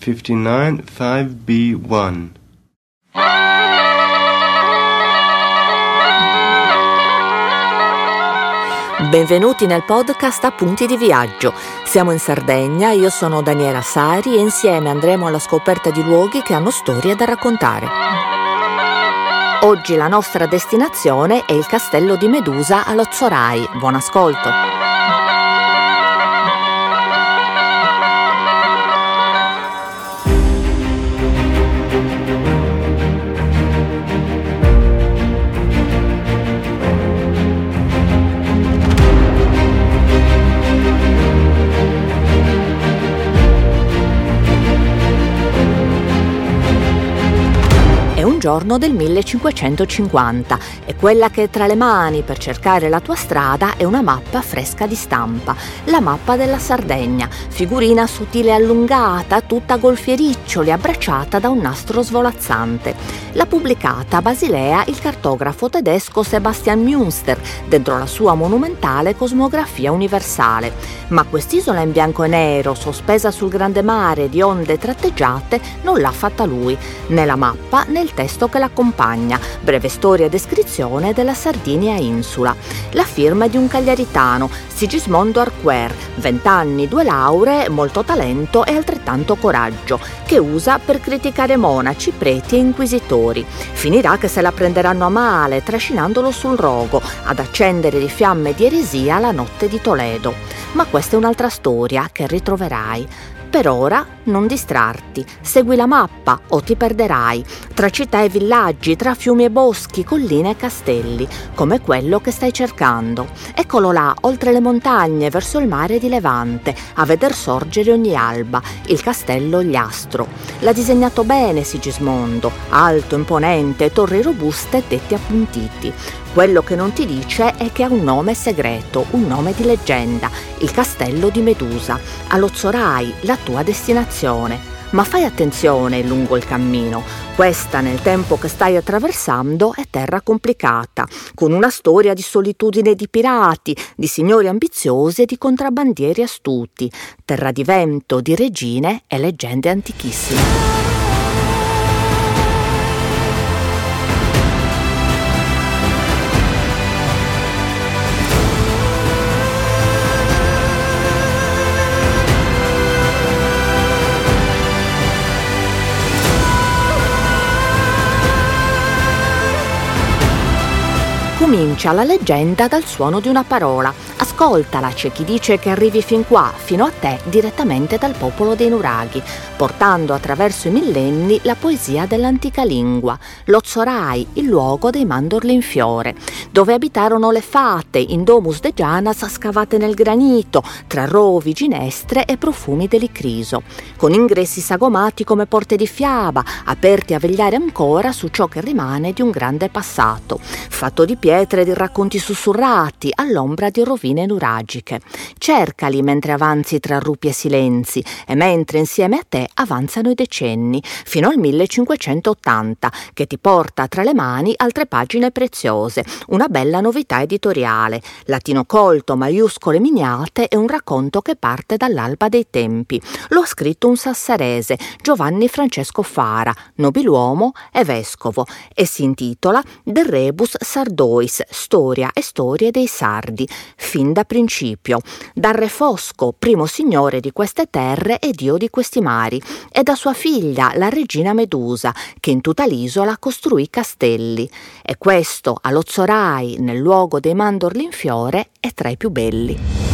59 5B1. Benvenuti nel podcast Appunti di viaggio. Siamo in Sardegna, io sono Daniela Sari e insieme andremo alla scoperta di luoghi che hanno storie da raccontare. Oggi la nostra destinazione è il castello di Medusa a Lozzorai. Buon ascolto! Giorno del 1550 e quella che è tra le mani per cercare la tua strada è una mappa fresca di stampa, la mappa della Sardegna, figurina sottile allungata, tutta golfiericcioli, abbracciata da un nastro svolazzante. L'ha pubblicata a Basilea il cartografo tedesco Sebastian Münster dentro la sua monumentale cosmografia universale. Ma quest'isola in bianco e nero, sospesa sul grande mare di onde tratteggiate, non l'ha fatta lui, né la mappa né il testo testo che l'accompagna, breve storia e descrizione della Sardinia insula. La firma è di un cagliaritano, Sigismondo Arquer, 20 anni, due lauree, molto talento e altrettanto coraggio, che usa per criticare monaci, preti e inquisitori. Finirà che se la prenderanno a male, trascinandolo sul rogo, ad accendere di fiamme di eresia la notte di Toledo. Ma questa è un'altra storia che ritroverai. Per ora non distrarti, segui la mappa o ti perderai, tra città e villaggi, tra fiumi e boschi, colline e castelli, come quello che stai cercando. Eccolo là, oltre le montagne, verso il mare di Levante, a veder sorgere ogni alba, il castello Gliastro. L'ha disegnato bene Sigismondo, alto, imponente, torri robuste e tetti appuntiti. Quello che non ti dice è che ha un nome segreto, un nome di leggenda, il castello di Medusa. Allozzorai, la tua destinazione. Ma fai attenzione lungo il cammino. Questa, nel tempo che stai attraversando, è terra complicata, con una storia di solitudine di pirati, di signori ambiziosi e di contrabbandieri astuti, terra di vento, di regine e leggende antichissime. Comincia la leggenda dal suono di una parola. Ascoltala, c'è chi dice che arrivi fin qua, fino a te, direttamente dal popolo dei nuraghi, portando attraverso i millenni la poesia dell'antica lingua, l'Ozzorai, il luogo dei mandorli in fiore, dove abitarono le fate in domus de Gianas scavate nel granito, tra rovi, ginestre e profumi dell'icriso, con ingressi sagomati come porte di fiaba, aperti a vegliare ancora su ciò che rimane di un grande passato, fatto di pietre e di racconti sussurrati all'ombra di rovine nuragiche. Cercali mentre avanzi tra rupi e silenzi e mentre insieme a te avanzano i decenni, fino al 1580, che ti porta tra le mani altre pagine preziose, una bella novità editoriale, latino colto, maiuscole miniate e un racconto che parte dall'alba dei tempi. Lo ha scritto un sassarese, Giovanni Francesco Fara, nobiluomo e vescovo, e si intitola De Rebus Sardoi Lois, Storia e storie dei sardi, fin da principio, da Re Fosco, primo signore di queste terre e dio di questi mari, e da sua figlia, la regina Medusa, che in tutta l'isola costruì castelli. E questo, a Lozzorai, nel luogo dei mandorli in fiore, è tra i più belli.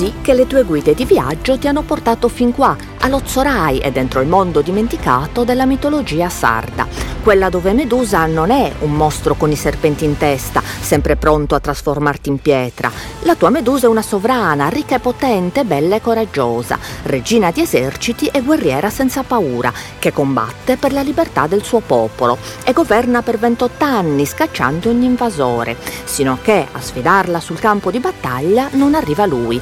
È così che le tue guide di viaggio ti hanno portato fin qua, allo Zorai e dentro il mondo dimenticato della mitologia sarda, quella dove Medusa non è un mostro con i serpenti in testa, sempre pronto a trasformarti in pietra. La tua Medusa è una sovrana, ricca e potente, bella e coraggiosa, regina di eserciti e guerriera senza paura, che combatte per la libertà del suo popolo e governa per 28 anni scacciando ogni invasore, sino a che a sfidarla sul campo di battaglia non arriva lui,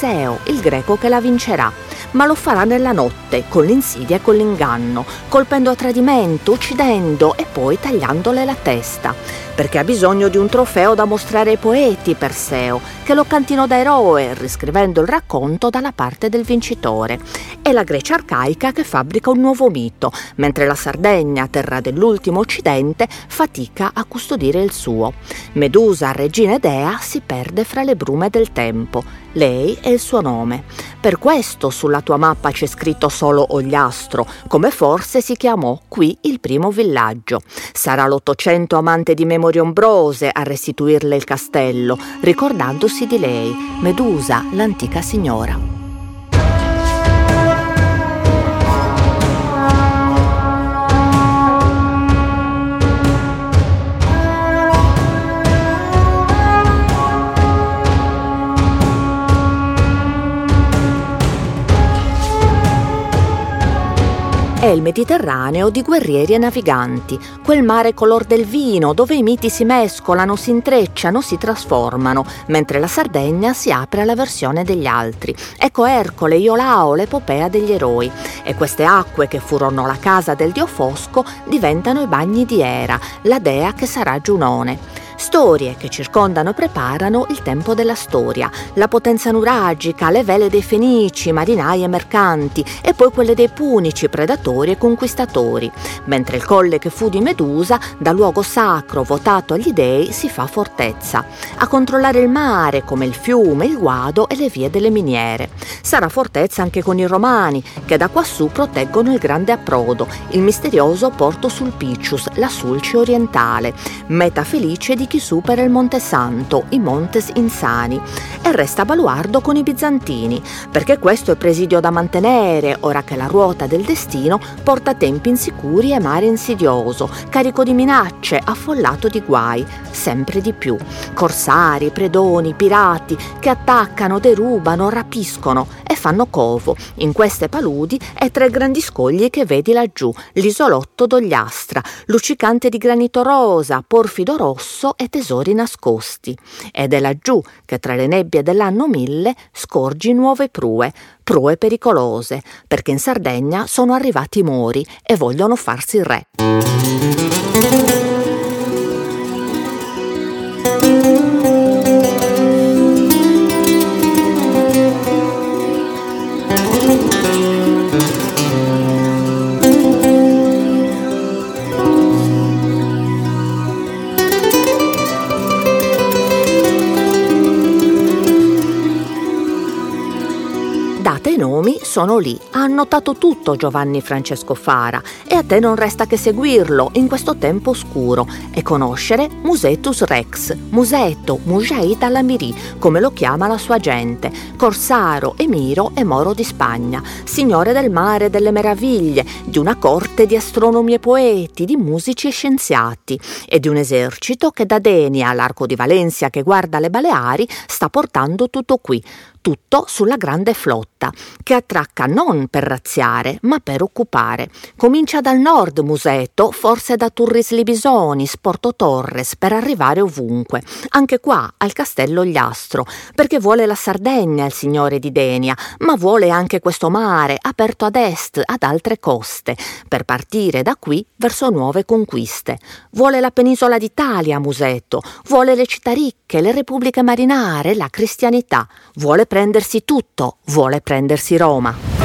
Perseo, il greco che la vincerà ma lo farà nella notte, con l'insidia e con l'inganno, colpendo a tradimento, uccidendo e poi tagliandole la testa, perché ha bisogno di un trofeo da mostrare ai poeti, Perseo, che lo cantino da eroe, riscrivendo il racconto dalla parte del vincitore. È la Grecia arcaica che fabbrica un nuovo mito, mentre la Sardegna, terra dell'ultimo occidente, fatica a custodire il suo. Medusa, regina e dea, si perde fra le brume del tempo. Lei è il suo nome. Per questo sulla tua mappa c'è scritto solo Ogliastro, come forse si chiamò qui il primo villaggio. Sarà l'Ottocento amante di memorie ombrose a restituirle il castello, ricordandosi di lei, Medusa, l'antica signora. Il Mediterraneo di guerrieri e naviganti, quel mare color del vino dove i miti si mescolano, si intrecciano, si trasformano, mentre la Sardegna si apre alla versione degli altri. Ecco Ercole, Iolao, l'epopea degli eroi. E queste acque che furono la casa del dio Fosco diventano i bagni di Era, la dea che sarà Giunone. Storie che circondano e preparano il tempo della storia, la potenza nuragica, le vele dei fenici, marinai e mercanti, e poi quelle dei punici, predatori e conquistatori, mentre il colle che fu di Medusa, da luogo sacro votato agli dei, si fa fortezza, a controllare il mare come il fiume, il guado e le vie delle miniere. Sarà fortezza anche con i romani, che da quassù proteggono il grande approdo, il misterioso porto Sulpicius, la Sulci orientale, meta felice di chi supera il Monte Santo, i Montes Insani, e resta baluardo con i bizantini, perché questo è presidio da mantenere, ora che la ruota del destino porta tempi insicuri e mare insidioso, carico di minacce, affollato di guai, sempre di più. Corsari, predoni, pirati che attaccano, derubano, rapiscono e fanno covo in queste paludi e tre grandi scogli che vedi laggiù, l'isolotto d'Ogliastra, luccicante di granito rosa, porfido rosso e tesori nascosti. Ed è laggiù che tra le nebbie dell'anno mille scorgi nuove prue, prue pericolose, perché in Sardegna sono arrivati i mori e vogliono farsi re. Sono lì. Ha annotato tutto Giovanni Francesco Fara e a te non resta che seguirlo in questo tempo oscuro e conoscere Musetus Rex, Musetto, Mujaid Alamiri, come lo chiama la sua gente, corsaro, emiro e moro di Spagna, signore del mare e delle meraviglie, di una corte di astronomi e poeti, di musici e scienziati e di un esercito che da Denia all'Arco di Valencia che guarda le Baleari sta portando tutto qui, tutto sulla grande flotta, che attracca non per razziare, ma per occupare. Comincia dal nord Museto, forse da Turris Libisonis, Porto Torres, per arrivare ovunque, anche qua al castello Gliastro, perché vuole la Sardegna il signore di Denia, ma vuole anche questo mare aperto ad est, ad altre coste, per partire da qui verso nuove conquiste. Vuole la penisola d'Italia Museto, vuole le città ricche, le repubbliche marinare, la cristianità, vuole prendersi tutto, vuole prendersi Roma.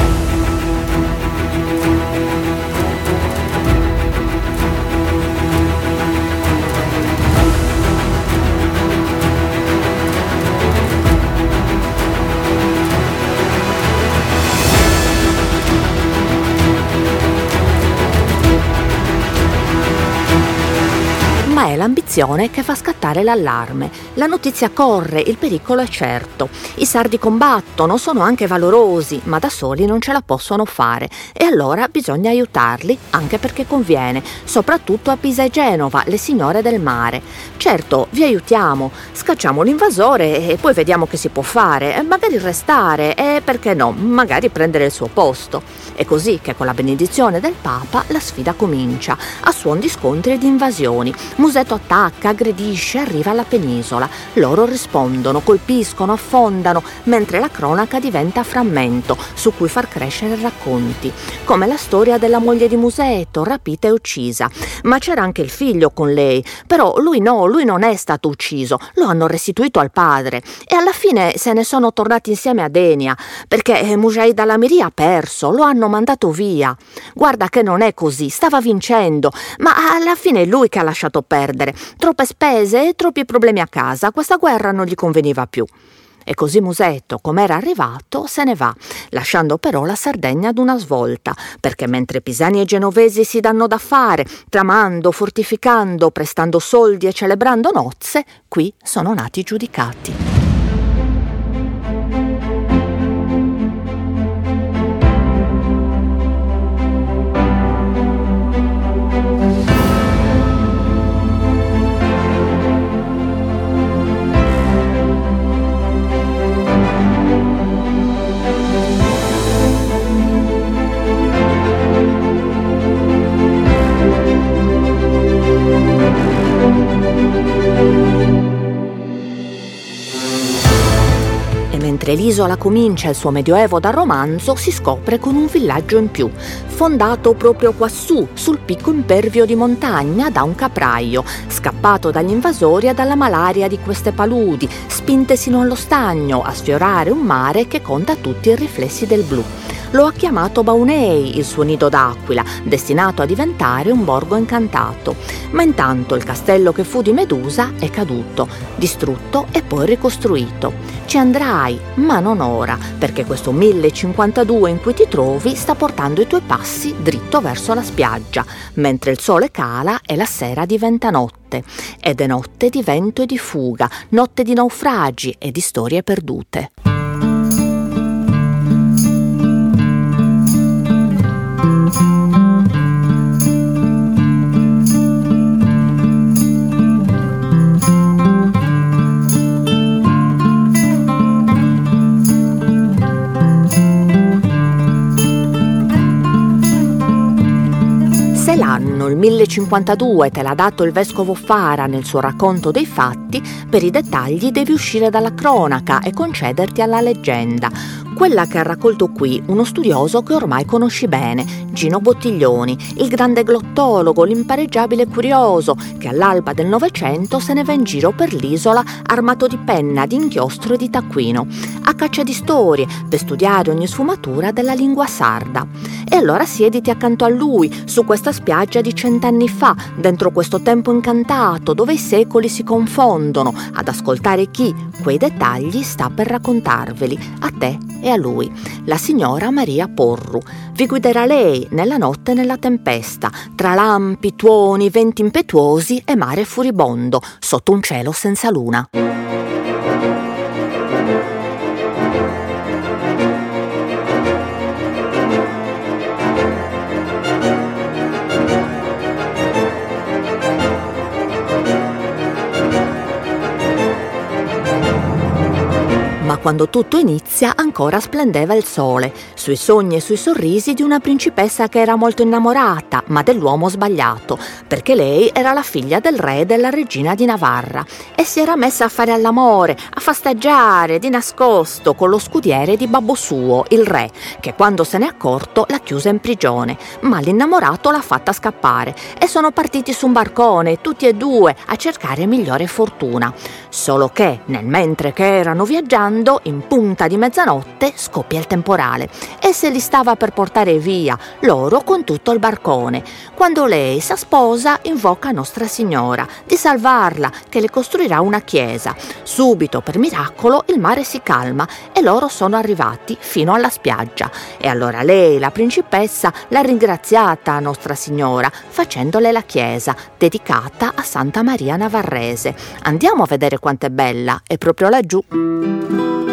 ma è l'ambizione maledizione che fa scattare l'allarme. La notizia corre, il pericolo è certo. I sardi combattono, sono anche valorosi, ma da soli non ce la possono fare e allora bisogna aiutarli, anche perché conviene, soprattutto a Pisa e Genova, le signore del mare. Certo, vi aiutiamo, scacciamo l'invasore e poi vediamo che si può fare, magari restare e perché no, magari prendere il suo posto. È così che con la benedizione del Papa la sfida comincia, a suon di scontri e di invasioni. Musetto attacca, aggredisce, arriva alla penisola. Loro rispondono, colpiscono, affondano, mentre la cronaca diventa frammento su cui far crescere racconti, come la storia della moglie di Musetto, rapita e uccisa. Ma c'era anche il figlio con lei, però lui no, lui non è stato ucciso, lo hanno restituito al padre e alla fine se ne sono tornati insieme a Denia, perché Mujahid al-Amiri ha perso, lo hanno mandato via. Guarda che non è così, stava vincendo, ma alla fine è lui che ha lasciato perdere. Troppe spese e troppi problemi a casa, questa guerra non gli conveniva più. E così Musetto, com'era arrivato, se ne va, lasciando però la Sardegna ad una svolta, perché mentre pisani e genovesi si danno da fare, tramando, fortificando, prestando soldi e celebrando nozze, qui sono nati i giudicati. L'isola comincia il suo medioevo da romanzo, si scopre con un villaggio in più, fondato proprio quassù, sul picco impervio di montagna da un capraio, scappato dagli invasori e dalla malaria di queste paludi, spinte sino allo stagno a sfiorare un mare che conta tutti i riflessi del blu lo ha chiamato Baunei, il suo nido d'aquila, destinato a diventare un borgo incantato. Ma intanto il castello che fu di Medusa è caduto, distrutto e poi ricostruito. Ci andrai, ma non ora, perché questo 1052 in cui ti trovi sta portando i tuoi passi dritto verso la spiaggia, mentre il sole cala e la sera diventa notte. Ed è notte di vento e di fuga, notte di naufragi e di storie perdute. L'anno, il 1052, te l'ha dato il vescovo Fara nel suo racconto dei fatti, per i dettagli devi uscire dalla cronaca e concederti alla leggenda quella che ha raccolto qui uno studioso che ormai conosci bene, Gino Bottiglioni, il grande glottologo, l'impareggiabile curioso, che all'alba del Novecento se ne va in giro per l'isola armato di penna, di inchiostro e di taccuino, a caccia di storie, per studiare ogni sfumatura della lingua sarda. E allora siediti accanto a lui, su questa spiaggia di cent'anni fa, dentro questo tempo incantato, dove i secoli si confondono, ad ascoltare chi, quei dettagli, sta per raccontarveli, a te e a lui, la signora Maria Porru. Vi guiderà lei nella notte e nella tempesta, tra lampi, tuoni, venti impetuosi e mare furibondo, sotto un cielo senza luna. Quando tutto inizia ancora splendeva il sole, sui sogni e sui sorrisi di una principessa che era molto innamorata, ma dell'uomo sbagliato, perché lei era la figlia del re e della regina di Navarra e si era messa a fare all'amore, a fasteggiare di nascosto con lo scudiere di babbo suo, il re, che quando se n'è accorto l'ha chiusa in prigione, ma l'innamorato l'ha fatta scappare e sono partiti su un barcone, tutti e due, a cercare migliore fortuna. Solo che, nel mentre che erano viaggiando, in punta di mezzanotte, scoppia il temporale e se li stava per portare via, loro con tutto il barcone. Quando lei si sposa, invoca Nostra Signora di salvarla, che le costruirà una chiesa. Subito, per miracolo, il mare si calma e loro sono arrivati fino alla spiaggia e allora lei, la principessa, l'ha ringraziata a Nostra Signora facendole la chiesa dedicata a Santa Maria Navarrese. Andiamo a vedere quanto è bella, è proprio laggiù.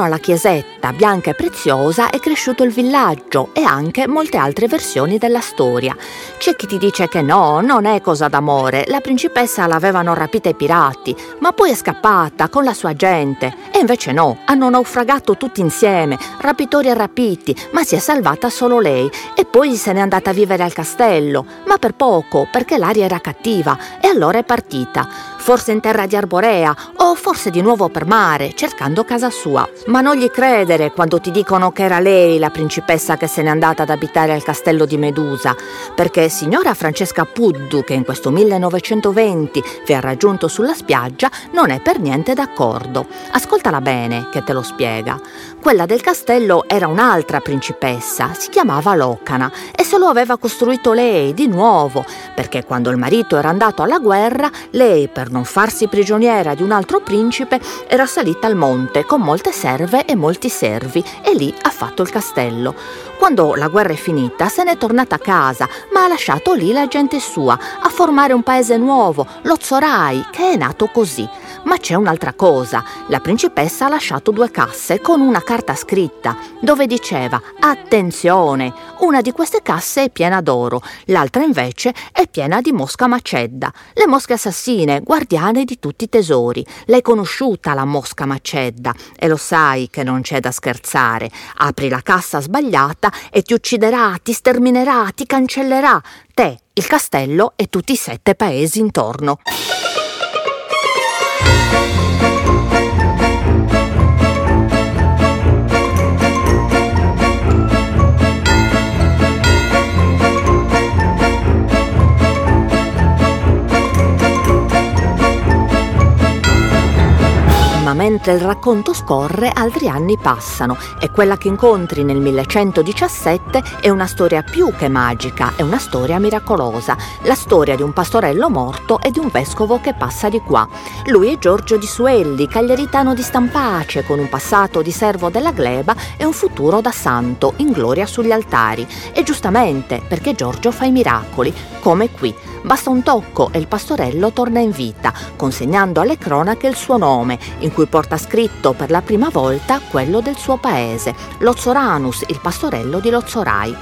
Intorno alla chiesetta, bianca e preziosa, è cresciuto il villaggio e anche molte altre versioni della storia. C'è chi ti dice che no, non è cosa d'amore, la principessa l'avevano rapita i pirati, ma poi è scappata con la sua gente. E invece no, hanno naufragato tutti insieme, rapitori e rapiti, ma si è salvata solo lei e poi se n'è andata a vivere al castello, ma per poco, perché l'aria era cattiva e allora è partita, forse in terra di Arborea o forse di nuovo per mare, cercando casa sua. Ma non gli credere quando ti dicono che era lei la principessa che se n'è andata ad abitare al castello di Medusa, perché signora Francesca Puddu, che in questo 1920 vi ha raggiunto sulla spiaggia, non è per niente d'accordo. Ascoltala bene, che te lo spiega. Quella del castello era un'altra principessa, si chiamava Locana e se lo aveva costruito lei di nuovo, perché quando il marito era andato alla guerra, lei, per non farsi prigioniera di un altro principe, era salita al monte con molte serve e molti servi e lì ha fatto il castello. Quando la guerra è finita se n'è tornata a casa, ma ha lasciato lì la gente sua a formare un paese nuovo, lo Zorai, che è nato così. Ma c'è un'altra cosa. La principessa ha lasciato due casse con una carta scritta dove diceva Attenzione, una di queste casse è piena d'oro, l'altra invece è piena di mosca macedda. Le mosche assassine, guardiane di tutti i tesori. L'hai conosciuta la mosca macedda e lo sai che non c'è da scherzare. Apri la cassa sbagliata e ti ucciderà, ti sterminerà, ti cancellerà. Te, il castello e tutti i sette paesi intorno. Thank you. Ma mentre il racconto scorre, altri anni passano e quella che incontri nel 1117 è una storia più che magica, è una storia miracolosa, la storia di un pastorello morto e di un vescovo che passa di qua. Lui è Giorgio di Suelli, cagliaritano di Stampace, con un passato di servo della gleba e un futuro da santo, in gloria sugli altari. E giustamente, perché Giorgio fa i miracoli, come qui. Basta un tocco e il pastorello torna in vita, consegnando alle cronache il suo nome, in cui porta scritto per la prima volta quello del suo paese, Lozzoranus, il pastorello di Lozzorai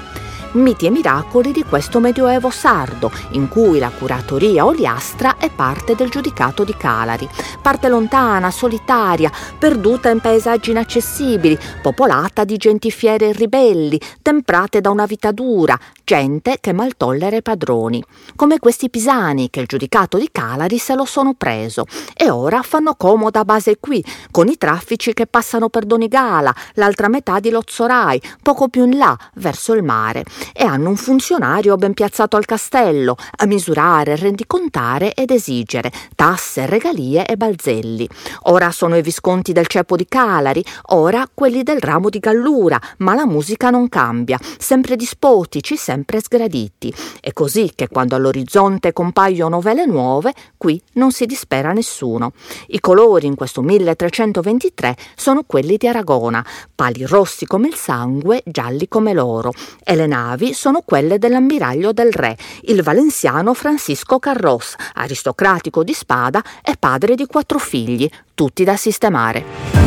miti e miracoli di questo medioevo sardo, in cui la curatoria oliastra è parte del giudicato di Calari, parte lontana, solitaria, perduta in paesaggi inaccessibili, popolata di genti fiere e ribelli, temprate da una vita dura, gente che mal tollera i padroni, come questi pisani che il giudicato di Calari se lo sono preso. E ora fanno comoda base qui, con i traffici che passano per Donigala, l'altra metà di Lozzorai, poco più in là, verso il mare e hanno un funzionario ben piazzato al castello a misurare, rendicontare ed esigere tasse, regalie e balzelli. Ora sono i visconti del ceppo di Calari, ora quelli del ramo di Gallura, ma la musica non cambia, sempre dispotici, sempre sgraditi. È così che quando all'orizzonte compaiono vele nuove, qui non si dispera nessuno. I colori in questo 1323 sono quelli di Aragona, pali rossi come il sangue, gialli come l'oro, e le navi navi sono quelle dell'ammiraglio del re, il valenziano Francisco Carros, aristocratico di spada e padre di quattro figli, tutti da sistemare.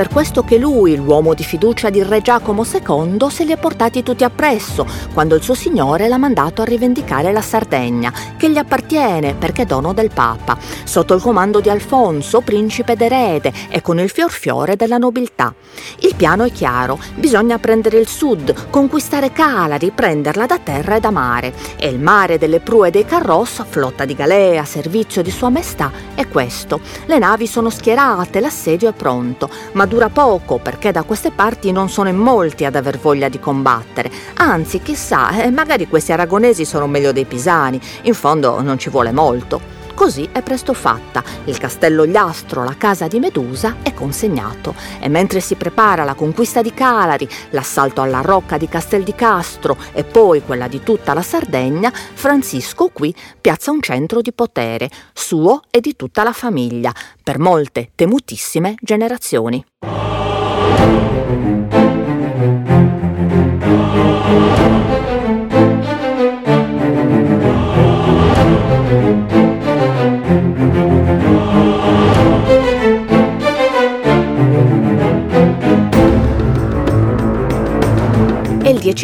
Per questo che lui, l'uomo di fiducia di Re Giacomo II, se li ha portati tutti appresso, quando il suo signore l'ha mandato a rivendicare la Sardegna, che gli appartiene perché è dono del Papa, sotto il comando di Alfonso, principe d'erede e con il fior fiore della nobiltà. Il piano è chiaro, bisogna prendere il sud, conquistare Calari, prenderla da terra e da mare. E il mare delle prue e dei carros, flotta di galee a servizio di Sua Maestà, è questo. Le navi sono schierate, l'assedio è pronto, ma dura poco perché da queste parti non sono in molti ad aver voglia di combattere. Anzi, chissà, eh, magari questi aragonesi sono meglio dei pisani, in fondo non ci vuole molto. Così è presto fatta. Il castello Gliastro, la casa di Medusa, è consegnato. E mentre si prepara la conquista di Calari, l'assalto alla rocca di Castel di Castro e poi quella di tutta la Sardegna, Francisco qui piazza un centro di potere, suo e di tutta la famiglia, per molte temutissime generazioni. È il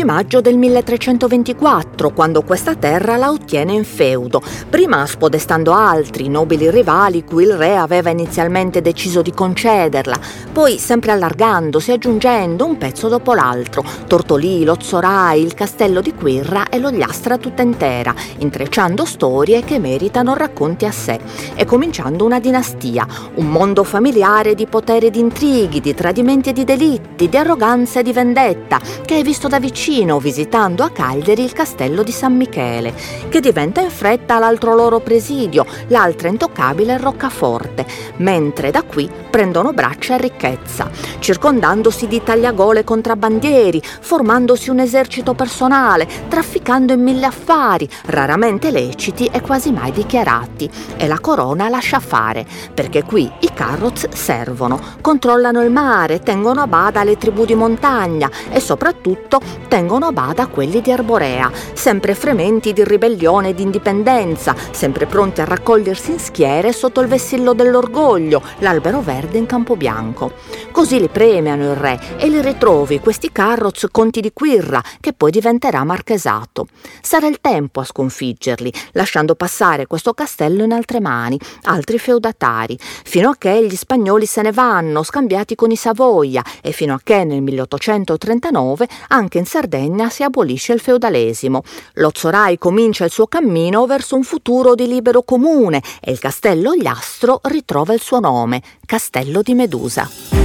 maggio del 1324, quando questa terra la ottiene in feudo, prima spodestando altri nobili rivali cui il re aveva inizialmente deciso di concederla, poi sempre allargandosi, aggiungendo un pezzo dopo l'altro, Tortolì, Lozzorai, il castello di Quirra e l'Ogliastra tutta intera, intrecciando storie che meritano racconti a sé, e cominciando una dinastia, un mondo familiare di potere e di intrighi, di tradimenti e di delitti, di arroganza e di vendetta, che è visto da da vicino visitando a Cagliari il castello di San Michele, che diventa in fretta l'altro loro presidio, l'altra intoccabile Roccaforte, mentre da qui prendono braccia e ricchezza, circondandosi di tagliagole contrabbandieri, formandosi un esercito personale, trafficando in mille affari, raramente leciti e quasi mai dichiarati. E la corona lascia fare, perché qui i carroz servono, controllano il mare, tengono a bada le tribù di montagna e soprattutto tengono a bada quelli di Arborea, sempre frementi di ribellione e di indipendenza, sempre pronti a raccogliersi in schiere sotto il vessillo dell'orgoglio, l'albero verde in campo bianco. Così li premiano il re e li ritrovi questi carroz conti di Quirra, che poi diventerà marchesato. Sarà il tempo a sconfiggerli, lasciando passare questo castello in altre mani, altri feudatari, fino a che gli spagnoli se ne vanno, scambiati con i Savoia, e fino a che nel 1839 anche in Sardegna si abolisce il feudalesimo. Lo Zorai comincia il suo cammino verso un futuro di libero comune e il castello Gliastro ritrova il suo nome, Castello di Medusa.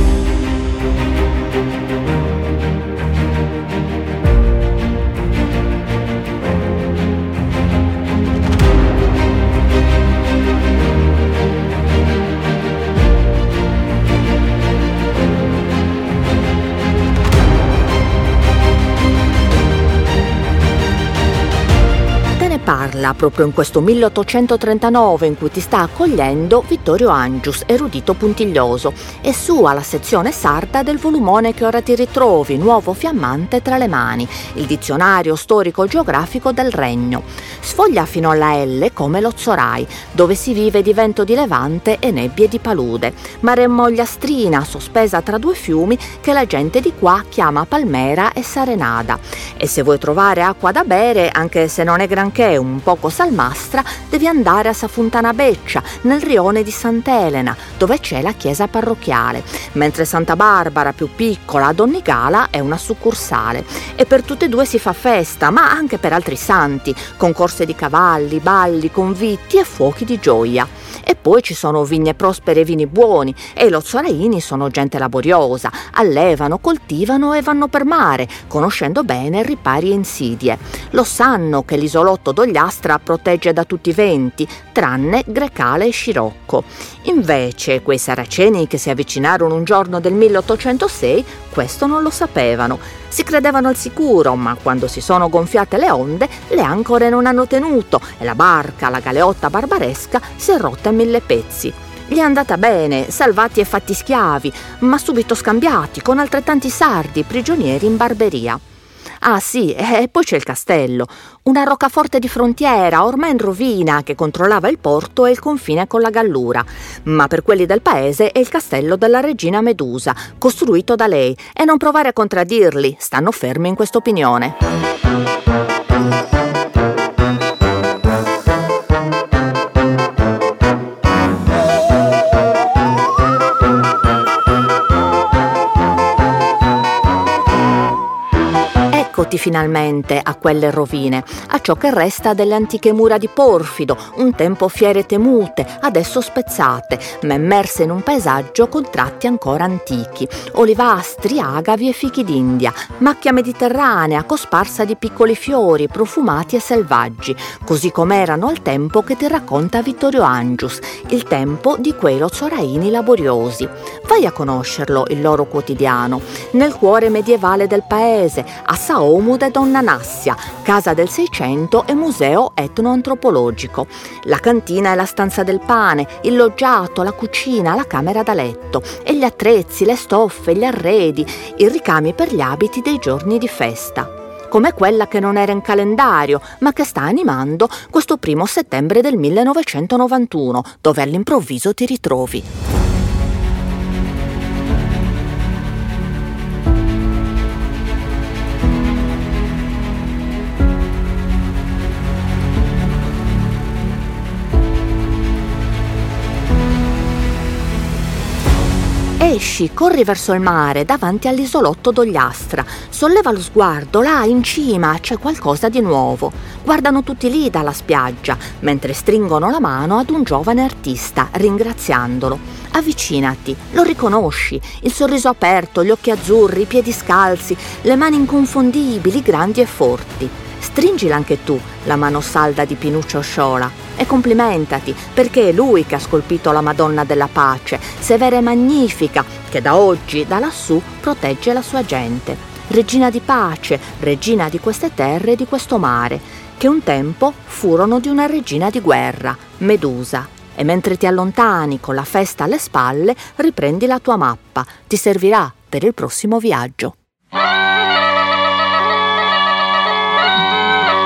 Parla proprio in questo 1839 in cui ti sta accogliendo Vittorio Angius, erudito puntiglioso, e sua la sezione sarda del volumone che ora ti ritrovi, nuovo fiammante tra le mani, il dizionario storico-geografico del regno. Sfoglia fino alla L come lo Zorai, dove si vive di vento di levante e nebbie di palude, mare mogliastrina sospesa tra due fiumi che la gente di qua chiama Palmera e Sarenada. E se vuoi trovare acqua da bere, anche se non è granché un poco salmastra, devi andare a Safuntana Beccia, nel rione di Sant'Elena, dove c'è la chiesa parrocchiale, mentre Santa Barbara, più piccola, a Donnigala, è una succursale. E per tutte e due si fa festa, ma anche per altri santi, con corse di cavalli, balli, convitti e fuochi di gioia. E poi ci sono vigne prospere e vini buoni, e i lozzoraini sono gente laboriosa, allevano, coltivano e vanno per mare, conoscendo bene ripari e insidie. Lo sanno che l'isolotto d'Ogliastra protegge da tutti i venti, tranne Grecale e Scirocco. Invece, quei saraceni che si avvicinarono un giorno del 1806, questo non lo sapevano. Si credevano al sicuro, ma quando si sono gonfiate le onde, le ancore non hanno tenuto e la barca, la galeotta barbaresca, si è rotta in mille pezzi. Gli è andata bene, salvati e fatti schiavi, ma subito scambiati con altrettanti sardi prigionieri in barberia. Ah sì, e poi c'è il castello, una roccaforte di frontiera ormai in rovina che controllava il porto e il confine con la Gallura. Ma per quelli del paese è il castello della regina Medusa, costruito da lei, e non provare a contraddirli, stanno fermi in quest'opinione. Eccoti finalmente a quelle rovine, a ciò che resta delle antiche mura di porfido, un tempo fiere temute, adesso spezzate, ma immerse in un paesaggio con tratti ancora antichi, olivastri, agavi e fichi d'India, macchia mediterranea cosparsa di piccoli fiori profumati e selvaggi, così come erano al tempo che ti racconta Vittorio Angius, il tempo di quei lozzoraini laboriosi. Vai a conoscerlo, il loro quotidiano, nel cuore medievale del paese, a Sao Omude Donna Nassia, casa del Seicento e museo etnoantropologico. La cantina e la stanza del pane, il loggiato, la cucina, la camera da letto e gli attrezzi, le stoffe, gli arredi, i ricami per gli abiti dei giorni di festa come quella che non era in calendario, ma che sta animando questo primo settembre del 1991, dove all'improvviso ti ritrovi. Esci, corri verso il mare, davanti all'isolotto d'Ogliastra. Solleva lo sguardo, là in cima c'è qualcosa di nuovo. Guardano tutti lì dalla spiaggia, mentre stringono la mano ad un giovane artista, ringraziandolo. Avvicinati, lo riconosci, il sorriso aperto, gli occhi azzurri, i piedi scalzi, le mani inconfondibili, grandi e forti. Stringila anche tu la mano salda di Pinuccio Sciola e complimentati perché è lui che ha scolpito la Madonna della Pace, severa e magnifica, che da oggi, da lassù, protegge la sua gente. Regina di pace, regina di queste terre e di questo mare, che un tempo furono di una regina di guerra, Medusa. E mentre ti allontani con la festa alle spalle, riprendi la tua mappa, ti servirà per il prossimo viaggio.